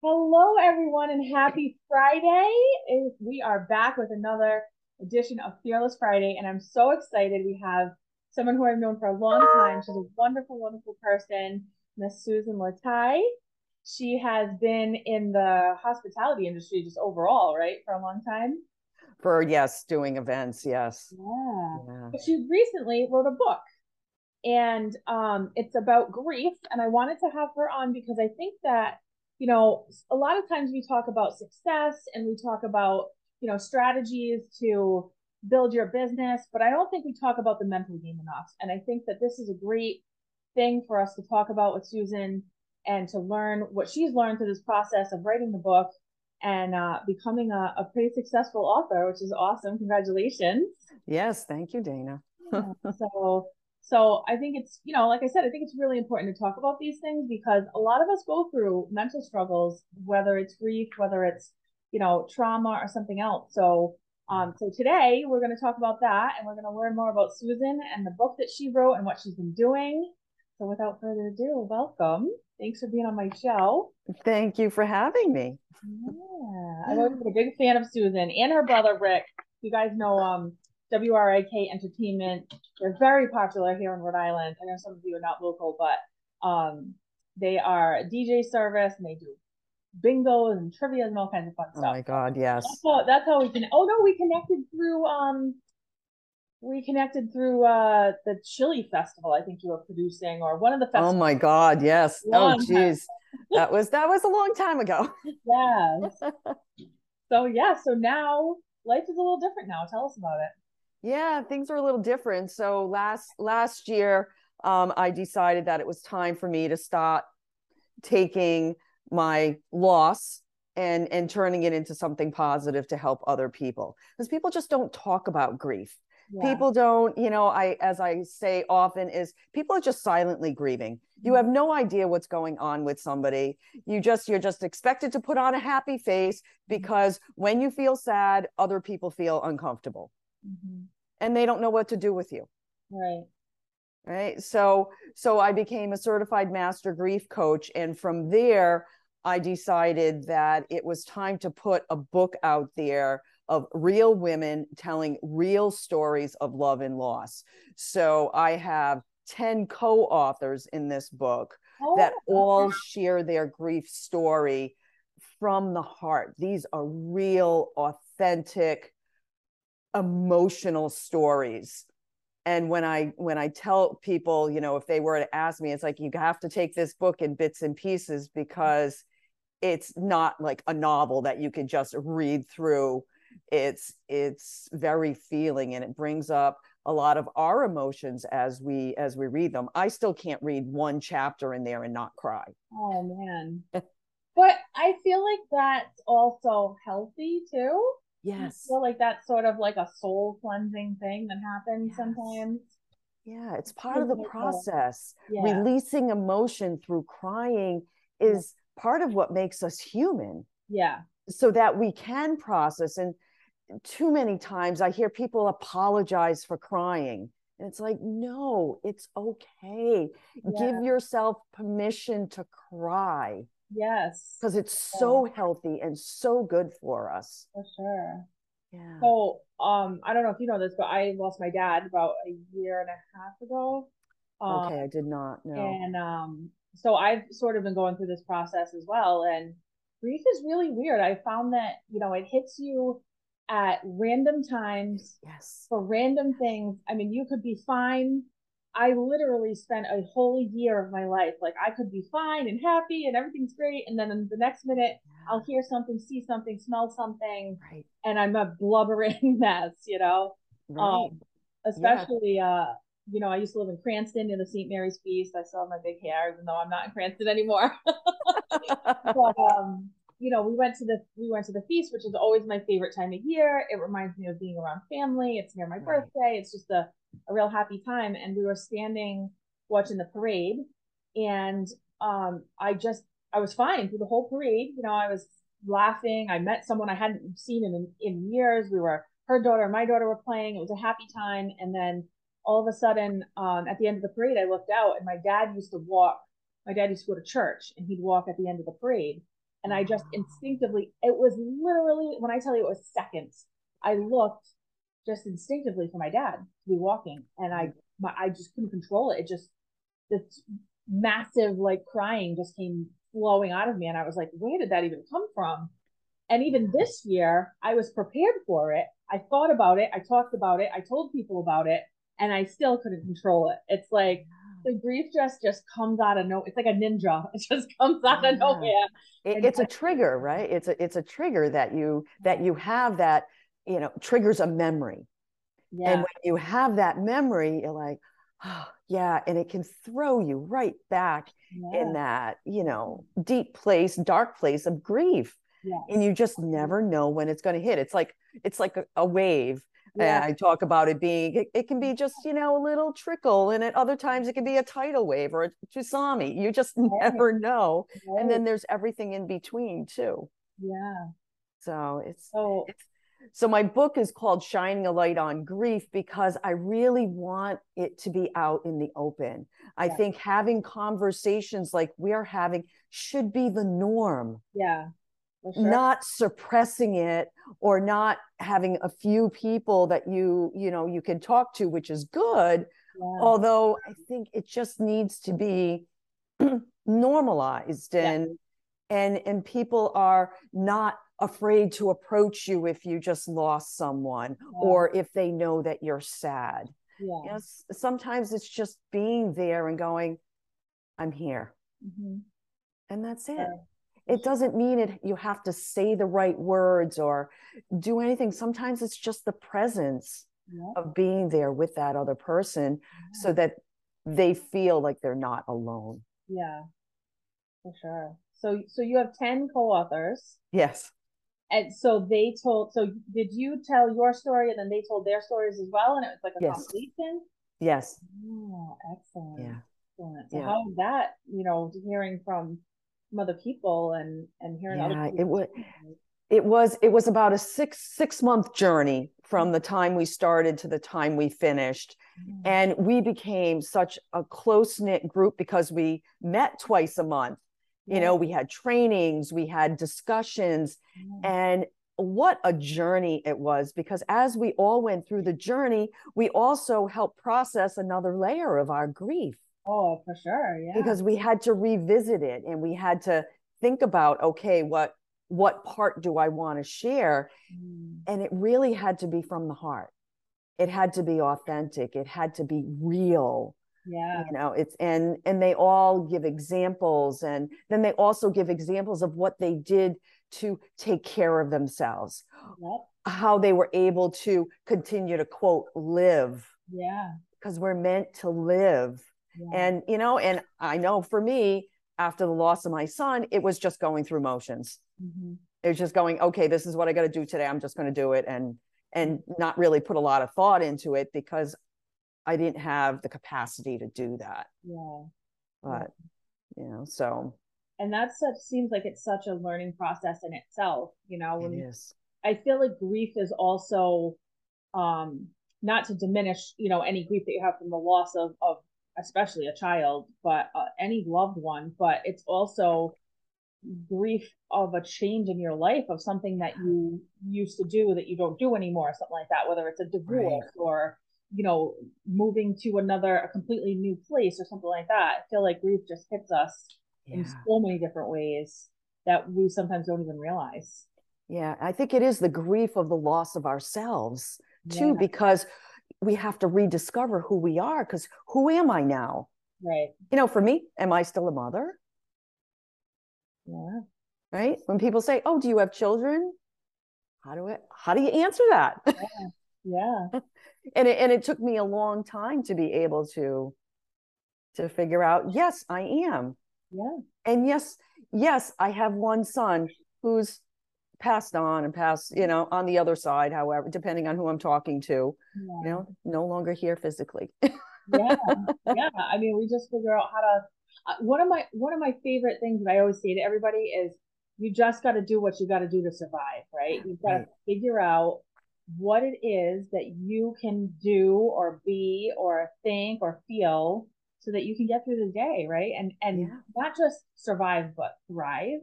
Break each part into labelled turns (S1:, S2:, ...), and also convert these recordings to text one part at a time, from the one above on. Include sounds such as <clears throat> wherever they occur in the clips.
S1: Hello, everyone, and happy Friday. We are back with another edition of Fearless Friday, and I'm so excited. We have someone who I've known for a long time. She's a wonderful, wonderful person, Miss Susan Lataille. She has been in the hospitality industry just overall, right, for a long time.
S2: For yes, doing events, yes.
S1: Yeah. yeah. But she recently wrote a book, and um, it's about grief. And I wanted to have her on because I think that you know, a lot of times we talk about success and we talk about, you know, strategies to build your business, but I don't think we talk about the mental game enough. And I think that this is a great thing for us to talk about with Susan and to learn what she's learned through this process of writing the book and uh, becoming a, a pretty successful author, which is awesome. Congratulations.
S2: Yes, thank you, Dana. <laughs>
S1: so so I think it's, you know, like I said, I think it's really important to talk about these things because a lot of us go through mental struggles, whether it's grief, whether it's, you know, trauma or something else. So, um, so today we're going to talk about that and we're going to learn more about Susan and the book that she wrote and what she's been doing. So without further ado, welcome. Thanks for being on my show.
S2: Thank you for having me.
S1: Yeah, I've always been a big fan of Susan and her brother Rick. You guys know um WRIK Entertainment. They're very popular here in Rhode Island. I know some of you are not local, but um, they are a DJ service and they do bingos and trivia and all kinds of fun stuff.
S2: Oh my god, yes.
S1: That's how, that's how we can. Oh no, we connected through um, we connected through uh the Chili Festival. I think you were producing or one of the festivals.
S2: Oh my god, yes. oh jeez, that was that was a long time ago.
S1: yes. <laughs> so yeah, so now life is a little different now. Tell us about it.
S2: Yeah, things are a little different. So last last year, um, I decided that it was time for me to start taking my loss and and turning it into something positive to help other people because people just don't talk about grief yeah. people don't you know i as i say often is people are just silently grieving you mm-hmm. have no idea what's going on with somebody you just you're just expected to put on a happy face mm-hmm. because when you feel sad other people feel uncomfortable mm-hmm. and they don't know what to do with you.
S1: Right.
S2: Right? So so i became a certified master grief coach and from there i decided that it was time to put a book out there of real women telling real stories of love and loss. So i have 10 co-authors in this book oh, that all share their grief story from the heart. These are real authentic emotional stories. And when i when i tell people you know if they were to ask me it's like you have to take this book in bits and pieces because it's not like a novel that you can just read through. It's it's very feeling and it brings up a lot of our emotions as we as we read them. I still can't read one chapter in there and not cry.
S1: Oh man. <laughs> But i feel like that's also healthy too
S2: Yes.
S1: I feel like that's sort of like a soul cleansing thing that happens yes. sometimes.
S2: Yeah, it's part of the process. Yeah. Releasing emotion through crying is yeah. part of what makes us human.
S1: Yeah.
S2: So that we can process. And too many times I hear people apologize for crying. And it's like, no, it's okay. Yeah. Give yourself permission to cry.
S1: Yes.
S2: Because it's so healthy and so good for us.
S1: For sure.
S2: Yeah.
S1: So um I don't know if you know this, but I lost my dad about a year and a half ago.
S2: Um, okay, I did not know.
S1: And um so I've sort of been going through this process as well. And grief is really weird. I found that, you know, it hits you at random times
S2: yes
S1: for random things. I mean, you could be fine I literally spent a whole year of my life like I could be fine and happy and everything's great, and then the next minute. I'll hear something, see something, smell something,
S2: right.
S1: and I'm a blubbering <laughs> mess, you know. Right. Um, especially, yeah. uh, you know, I used to live in Cranston near the St. Mary's Feast. I still have my big hair, even though I'm not in Cranston anymore. <laughs> but um, you know, we went to the we went to the feast, which is always my favorite time of year. It reminds me of being around family. It's near my right. birthday. It's just a a real happy time. And we were standing watching the parade, and um, I just I was fine through the whole parade. You know, I was laughing. I met someone I hadn't seen in in years. We were her daughter and my daughter were playing. It was a happy time. And then all of a sudden, um, at the end of the parade, I looked out, and my dad used to walk. My dad used to go to church, and he'd walk at the end of the parade. And I just instinctively, it was literally, when I tell you it was seconds, I looked just instinctively for my dad to be walking. And I, my, I just couldn't control it. It just, this massive like crying just came flowing out of me. And I was like, where did that even come from? And even this year, I was prepared for it. I thought about it. I talked about it. I told people about it, and I still couldn't control it. It's like the grief just just comes out of no. It's like a ninja. <laughs> It just comes out of nowhere.
S2: It, it's a trigger, right? It's a it's a trigger that you that you have that you know triggers a memory. Yeah. And when you have that memory, you're like, oh, yeah, and it can throw you right back yeah. in that you know deep place, dark place of grief. Yeah. And you just never know when it's going to hit. It's like it's like a, a wave uh, yeah. I talk about it being, it, it, can be just, you know, a little trickle. And at other times it can be a tidal wave or a tsunami. You just <laughs> right. never know. Right. And then there's everything in between too.
S1: Yeah.
S2: So it's, so it's, so my book is called Shining a Light on Grief because I really want it to be out in the open. I yeah. think having conversations like we are having should be the norm.
S1: Yeah.
S2: Sure. not suppressing it or not having a few people that you you know you can talk to which is good yeah. although i think it just needs to be <clears throat> normalized and yeah. and and people are not afraid to approach you if you just lost someone yeah. or if they know that you're sad yeah. You know, sometimes it's just being there and going i'm here mm-hmm. and that's it it doesn't mean it you have to say the right words or do anything sometimes it's just the presence yeah. of being there with that other person yeah. so that they feel like they're not alone
S1: yeah for sure so so you have 10 co-authors
S2: yes
S1: and so they told so did you tell your story and then they told their stories as well and it was like a yes. completion
S2: yes
S1: oh excellent
S2: yeah
S1: excellent so yeah. how that you know hearing from from other people and and hearing yeah, other
S2: it was it was it was about a six six month journey from the time we started to the time we finished mm-hmm. and we became such a close knit group because we met twice a month. You know we had trainings we had discussions yeah. and what a journey it was because as we all went through the journey we also helped process another layer of our grief
S1: Oh, for sure. Yeah.
S2: Because we had to revisit it and we had to think about, okay, what what part do I want to share? Mm. And it really had to be from the heart. It had to be authentic. It had to be real.
S1: Yeah.
S2: You know, it's and and they all give examples and then they also give examples of what they did to take care of themselves. Yep. How they were able to continue to quote live.
S1: Yeah.
S2: Because we're meant to live and, you know, and I know for me, after the loss of my son, it was just going through motions. Mm-hmm. It was just going, okay, this is what I got to do today. I'm just going to do it and and not really put a lot of thought into it because I didn't have the capacity to do that.
S1: Yeah.
S2: But you know, so
S1: and that's such seems like it's such a learning process in itself, you know.
S2: When, it is.
S1: I feel like grief is also um not to diminish, you know, any grief that you have from the loss of of especially a child, but uh, any loved one. But it's also grief of a change in your life of something that you used to do that you don't do anymore, something like that, whether it's a divorce right. or you know moving to another a completely new place or something like that. I feel like grief just hits us yeah. in so many different ways that we sometimes don't even realize.
S2: Yeah, I think it is the grief of the loss of ourselves too, yeah. because we have to rediscover who we are because who am I now?
S1: Right.
S2: You know, for me, am I still a mother?
S1: Yeah.
S2: Right. When people say, "Oh, do you have children?" How do it? How do you answer that?
S1: Yeah. yeah. <laughs>
S2: and it, and it took me a long time to be able to to figure out. Yes, I am.
S1: Yeah.
S2: And yes, yes, I have one son who's passed on and passed, you know, on the other side, however, depending on who I'm talking to, yeah. you know, no longer here physically. <laughs>
S1: yeah. Yeah. I mean, we just figure out how to uh, one of my one of my favorite things that I always say to everybody is you just got to do what you got to do to survive, right? You've got to right. figure out what it is that you can do or be or think or feel so that you can get through the day, right? And and yeah. not just survive but thrive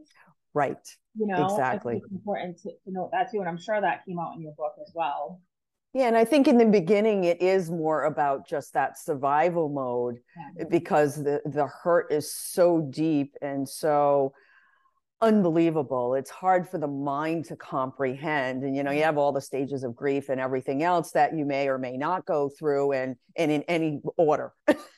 S2: right
S1: you know
S2: exactly
S1: it's important to, to note that too and i'm sure that came out in your book as well
S2: yeah, and I think in the beginning it is more about just that survival mode
S1: yeah.
S2: because the the hurt is so deep and so unbelievable. It's hard for the mind to comprehend. And you know, you mm-hmm. have all the stages of grief and everything else that you may or may not go through and and in any order.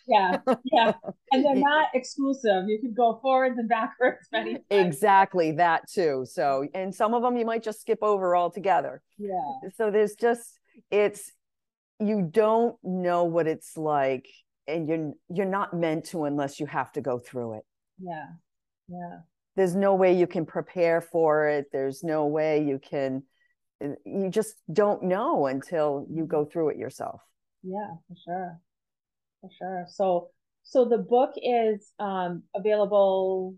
S1: yeah. Yeah. And they're <laughs> not exclusive. You can go forwards and backwards many <laughs> times.
S2: Exactly that too. So and some of them you might just skip over altogether.
S1: Yeah.
S2: So there's just it's you don't know what it's like and you're you're not meant to unless you have to go through it
S1: yeah yeah
S2: there's no way you can prepare for it there's no way you can you just don't know until you go through it yourself
S1: yeah for sure for sure so so the book is um available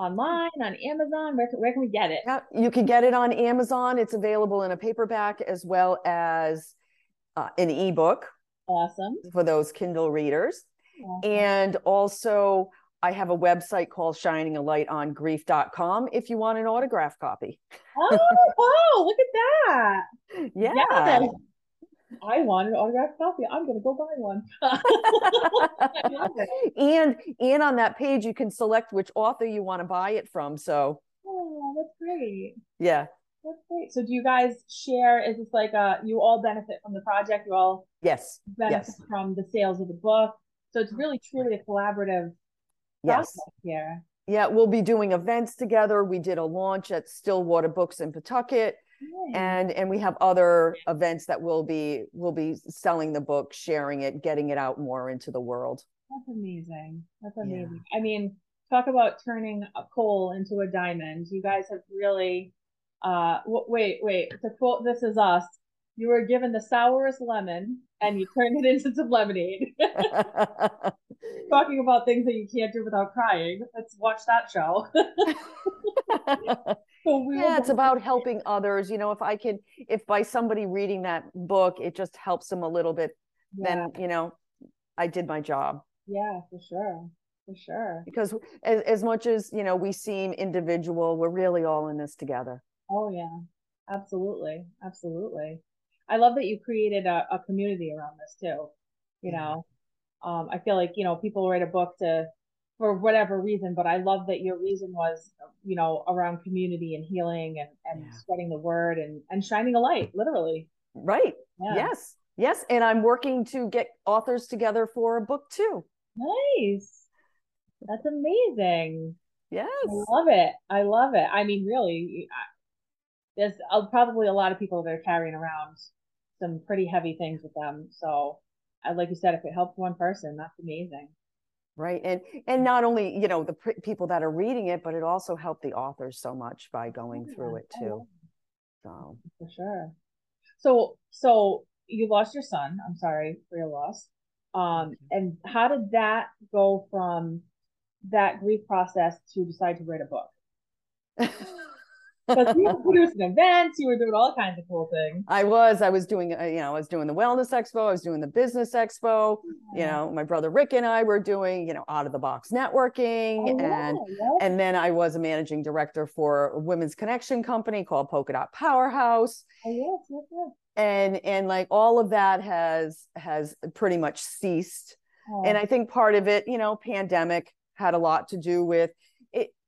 S1: online on Amazon? Where, where can we get it?
S2: Yeah, you can get it on Amazon. It's available in a paperback as well as uh, an ebook.
S1: Awesome.
S2: For those Kindle readers. Awesome. And also, I have a website called Shining a Light on Grief.com if you want an autograph copy.
S1: Oh, <laughs> oh, look at that.
S2: Yeah. Yes.
S1: I want an autographed copy. I'm going to go buy one. <laughs>
S2: and and on that page, you can select which author you want to buy it from. So.
S1: Oh, that's great.
S2: Yeah.
S1: That's great. So, do you guys share? Is this like uh you all benefit from the project? You all
S2: yes
S1: benefit
S2: yes.
S1: from the sales of the book. So it's really truly a collaborative
S2: yes.
S1: here.
S2: Yeah, we'll be doing events together. We did a launch at Stillwater Books in Pawtucket and and we have other events that will be will be selling the book sharing it getting it out more into the world
S1: that's amazing that's amazing yeah. i mean talk about turning a coal into a diamond you guys have really uh w- wait wait to quote this is us you were given the sourest lemon and you turned it into some lemonade. <laughs> Talking about things that you can't do without crying. Let's watch that show. <laughs>
S2: So yeah it's about helping others. You know if i can if by somebody reading that book it just helps them a little bit yeah. then you know i did my job.
S1: Yeah for sure. For sure.
S2: Because as, as much as you know we seem individual we're really all in this together.
S1: Oh yeah. Absolutely. Absolutely i love that you created a, a community around this too you know um, i feel like you know people write a book to for whatever reason, but I love that your reason was, you know, around community and healing and, and yeah. spreading the word and, and shining a light, literally.
S2: Right. Yeah. Yes. Yes. And I'm working to get authors together for a book too.
S1: Nice. That's amazing.
S2: Yes.
S1: I love it. I love it. I mean, really, there's probably a lot of people that are carrying around some pretty heavy things with them. So, I, like you said, if it helps one person, that's amazing.
S2: Right and and not only you know the people that are reading it but it also helped the authors so much by going yeah. through it too. So.
S1: For sure. So so you lost your son i'm sorry for your loss. Um and how did that go from that grief process to decide to write a book <laughs> because you were producing events, you were doing all kinds of cool things.
S2: I was. I was doing, uh, you know, I was doing the wellness expo. I was doing the business expo. You know, my brother Rick and I were doing, you know, out of the box networking, oh, and yeah. and then I was a managing director for a women's connection company called Polka Dot Powerhouse.
S1: Oh, yes, yes, yes.
S2: And and like all of that has has pretty much ceased. Oh. And I think part of it, you know, pandemic had a lot to do with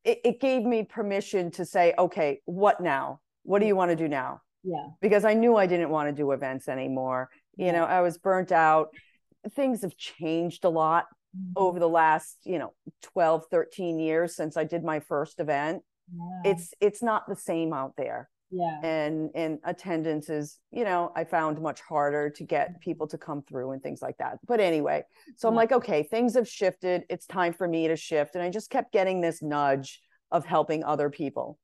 S2: it, it gave me permission to say, okay, what now? What do you want to do now?
S1: Yeah.
S2: Because I knew I didn't want to do events anymore. You yeah. know, I was burnt out. Things have changed a lot mm-hmm. over the last, you know, 12, 13 years since I did my first event. Yeah. It's it's not the same out there
S1: yeah.
S2: and and attendance is you know i found much harder to get mm-hmm. people to come through and things like that. But anyway so yeah. i'm like okay things have shifted. It's time for me to shift. And i just kept getting this nudge of helping other people.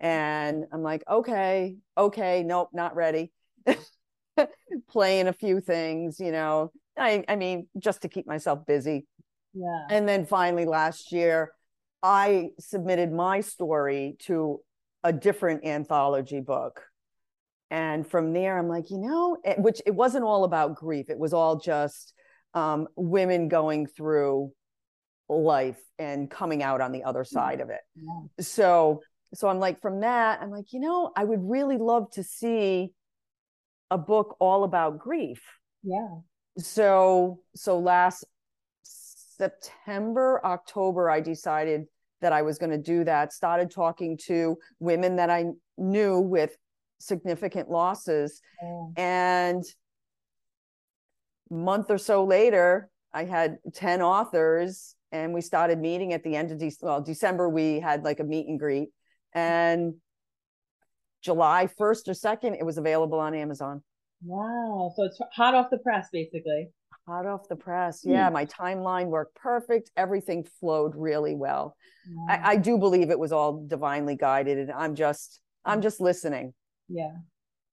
S2: And i'm like okay okay nope not ready. <laughs> Playing a few things you know. I i mean just to keep myself busy.
S1: Yeah.
S2: And then finally last year i submitted my story to a different anthology book. And from there, I'm like, you know, which it wasn't all about grief. It was all just um, women going through life and coming out on the other side of it. Yeah. So so I'm like, from that, I'm like, you know, I would really love to see a book all about grief.
S1: Yeah.
S2: So, so last September, October, I decided that I was going to do that. Started talking to women that I knew with significant losses. Oh. And month or so later, I had 10 authors and we started meeting at the end of De- well, December. We had like a meet and greet and July 1st or 2nd, it was available on Amazon.
S1: Wow. So it's hot off the press, basically.
S2: Hot off the press. Yeah. Mm. My timeline worked perfect. Everything flowed really well. I, I do believe it was all divinely guided and I'm just, I'm just listening.
S1: Yeah.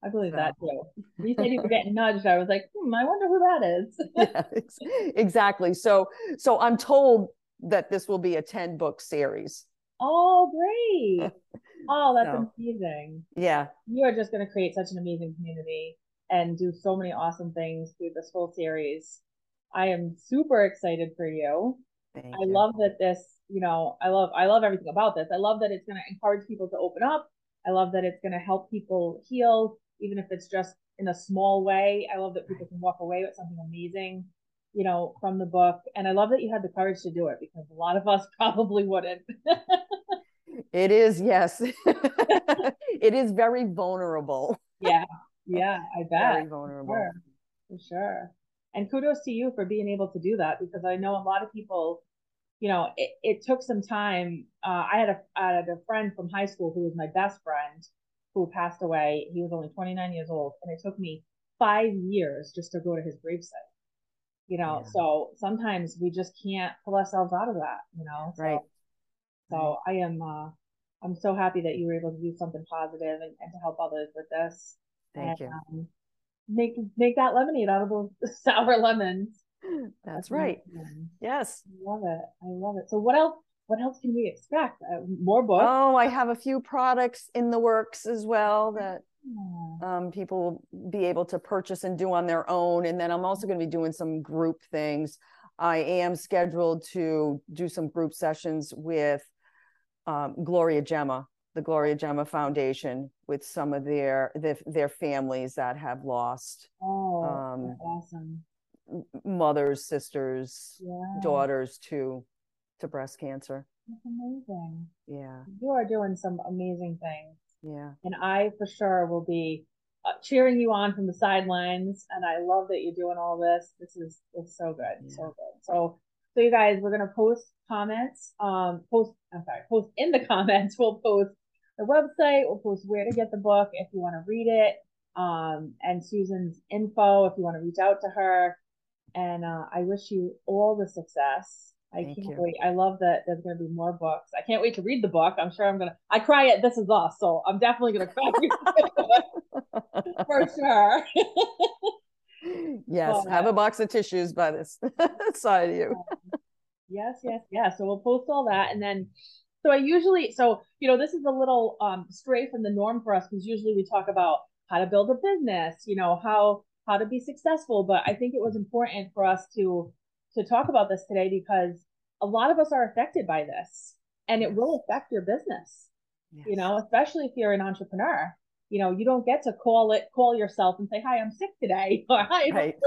S1: I believe so. that too. You said you were getting nudged. I was like, hmm, I wonder who that is. <laughs>
S2: yeah, exactly. So, so I'm told that this will be a 10 book series.
S1: Oh, great. <laughs> Oh, that's so, amazing.
S2: Yeah.
S1: You are just going to create such an amazing community and do so many awesome things through this whole series. I am super excited for you. Thank I you. love that this, you know, I love I love everything about this. I love that it's going to encourage people to open up. I love that it's going to help people heal even if it's just in a small way. I love that people can walk away with something amazing you know, from the book. And I love that you had the courage to do it because a lot of us <laughs> probably wouldn't.
S2: it is, yes. <laughs> <laughs> it is very vulnerable.
S1: Yeah. Yeah, I bet.
S2: Very vulnerable.
S1: For sure. for sure. And kudos to you for being able to do that because I know a lot of people, you know, it, it took some time. Uh, I had a I had a friend from high school who was my best friend who passed away. He was only 29 years old, and it took me five years just to go to his gravesite you know yeah. so sometimes we just can't pull ourselves out of that you know
S2: so, right
S1: so right. i am uh i'm so happy that you were able to do something positive and, and to help others with this
S2: thank and,
S1: you um, make make that lemonade out of those <laughs> sour lemons.
S2: That's, <laughs> right. yes.
S1: I love it. I love it. So what else what else can we expect? Uh, more books?
S2: Oh i have a few products in the works as well that um, people will be able to purchase and do on their own. And then I'm also going to be doing some group things. I am scheduled to do some group sessions with um, Gloria Gemma, the Gloria Gemma Foundation, with some of their their, their families that have lost.
S1: Oh, um, awesome!
S2: Mothers, sisters, yeah. daughters to to breast cancer.
S1: That's amazing.
S2: Yeah,
S1: you are doing some amazing things.
S2: Yeah.
S1: And I for sure will be uh, cheering you on from the sidelines. And I love that you're doing all this. This is it's so good, yeah. so good. So, so you guys, we're gonna post comments. Um, post. I'm sorry, post in the <laughs> comments. We'll post the website. We'll post where to get the book if you want to read it. Um, and Susan's info if you want to reach out to her. And uh, I wish you all the success I Thank can't you. wait. I love that there's going to be more books. I can't wait to read the book. I'm sure I'm going to, I cry at This Is Us, so I'm definitely going to cry <laughs> <laughs> for sure.
S2: yes, have a box of tissues by this <laughs> side of you.
S1: yes, yes, yes. So we'll post all that. And then, so I usually, so, you know, this is a little um, stray from the norm for us because usually we talk about how to build a business, you know, how, how to be successful. But I think it was important for us to to talk about this today because a lot of us are affected by this and it will affect your business. Yes. You know, especially if you're an entrepreneur. You know, you don't get to call it, call yourself and say, "Hi, I'm sick today," <laughs> or "Hi." Right. <laughs>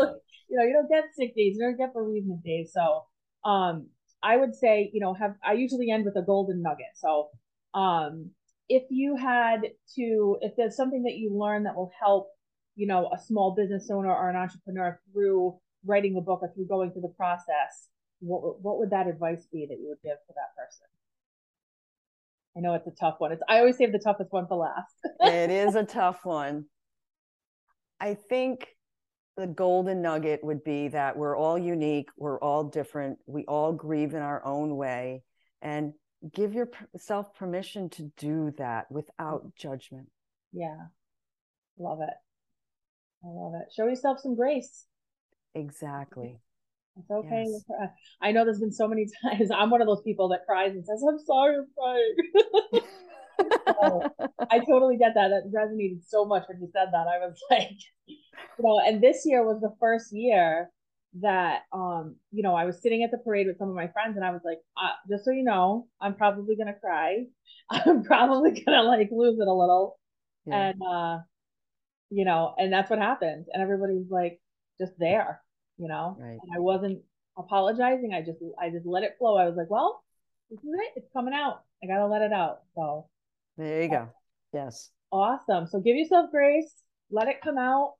S1: You know, you don't get sick days, you don't get bereavement days. So, um, I would say, you know, have I usually end with a golden nugget. So, um, if you had to, if there's something that you learn that will help, you know, a small business owner or an entrepreneur through writing the book or through going through the process, what what would that advice be that you would give to that person? I know it's a tough one. It's I always save the toughest one for last.
S2: it is a tough one. I think the golden nugget would be that we're all unique, we're all different, we all grieve in our own way, and give yourself permission to do that without judgment.
S1: Yeah. Love it. I love it. Show yourself some grace.
S2: Exactly.
S1: It's okay. Yes. <laughs> I know there's been so many <laughs> times I'm one of those people that cries and says, I'm sorry, I'm crying. <laughs> so, I totally get that. That resonated so much when you said that. I was <laughs> like, you know, and this year was the first year that um you know i was sitting at the parade with some of my friends and i was like uh, just so you know i'm probably going to cry <laughs> I'm probably gonna like lose it a little. Yeah. And uh, you know, and that's what happened. And everybody's like just there, you know. Right. And I wasn't apologizing. I just I just let it flow. I was like, well, this is it. It's coming out. I gotta let it out. So
S2: there you go. Yes.
S1: Awesome. So give yourself grace, let it come out,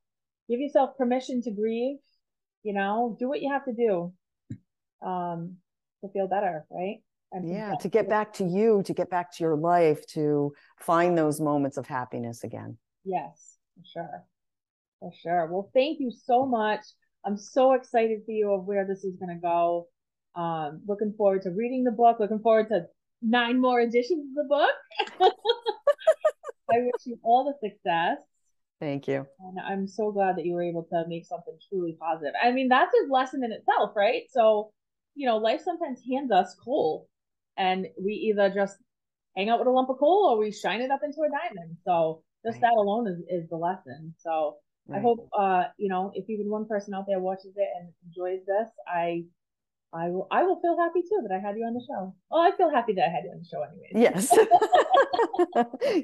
S1: give yourself permission to grieve, you know, do what you have to do um to feel better, right?
S2: And yeah, to get back to you, to get back to your life, to find those moments of happiness again.
S1: Yes, for sure. For sure. Well, thank you so much. I'm so excited for you of where this is going to go. Um, looking forward to reading the book. Looking forward to nine more editions of the book. <laughs> I wish you all the success.
S2: Thank you.
S1: And I'm so glad that you were able to make something truly positive. I mean, that's a lesson in itself, right? So, you know, life sometimes hands us coal, and we either just hang out with a lump of coal or we shine it up into a diamond. So, just right. that alone is, is the lesson. So, right. I hope, uh, you know, if even one person out there watches it and enjoys this, I I will I will feel happy too that I had you on the show. Oh, I feel happy that I had you on the show anyway.
S2: Yes.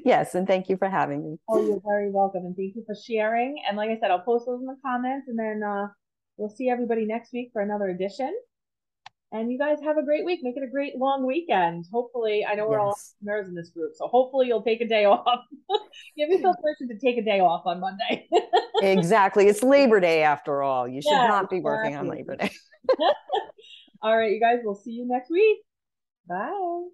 S2: <laughs> yes, and thank you for having me.
S1: Oh, you're very welcome. And thank you for sharing. And like I said, I'll post those in the comments and then uh we'll see everybody next week for another edition. And you guys have a great week. Make it a great long weekend. Hopefully, I know we're yes. all nerds in this group, so hopefully you'll take a day off. <laughs> Give yourself <laughs> permission to take a day off on Monday.
S2: exactly. It's Labor Day after all. You should yeah, not be working on Labor Day.
S1: All right, you guys, we'll see you next week. Bye.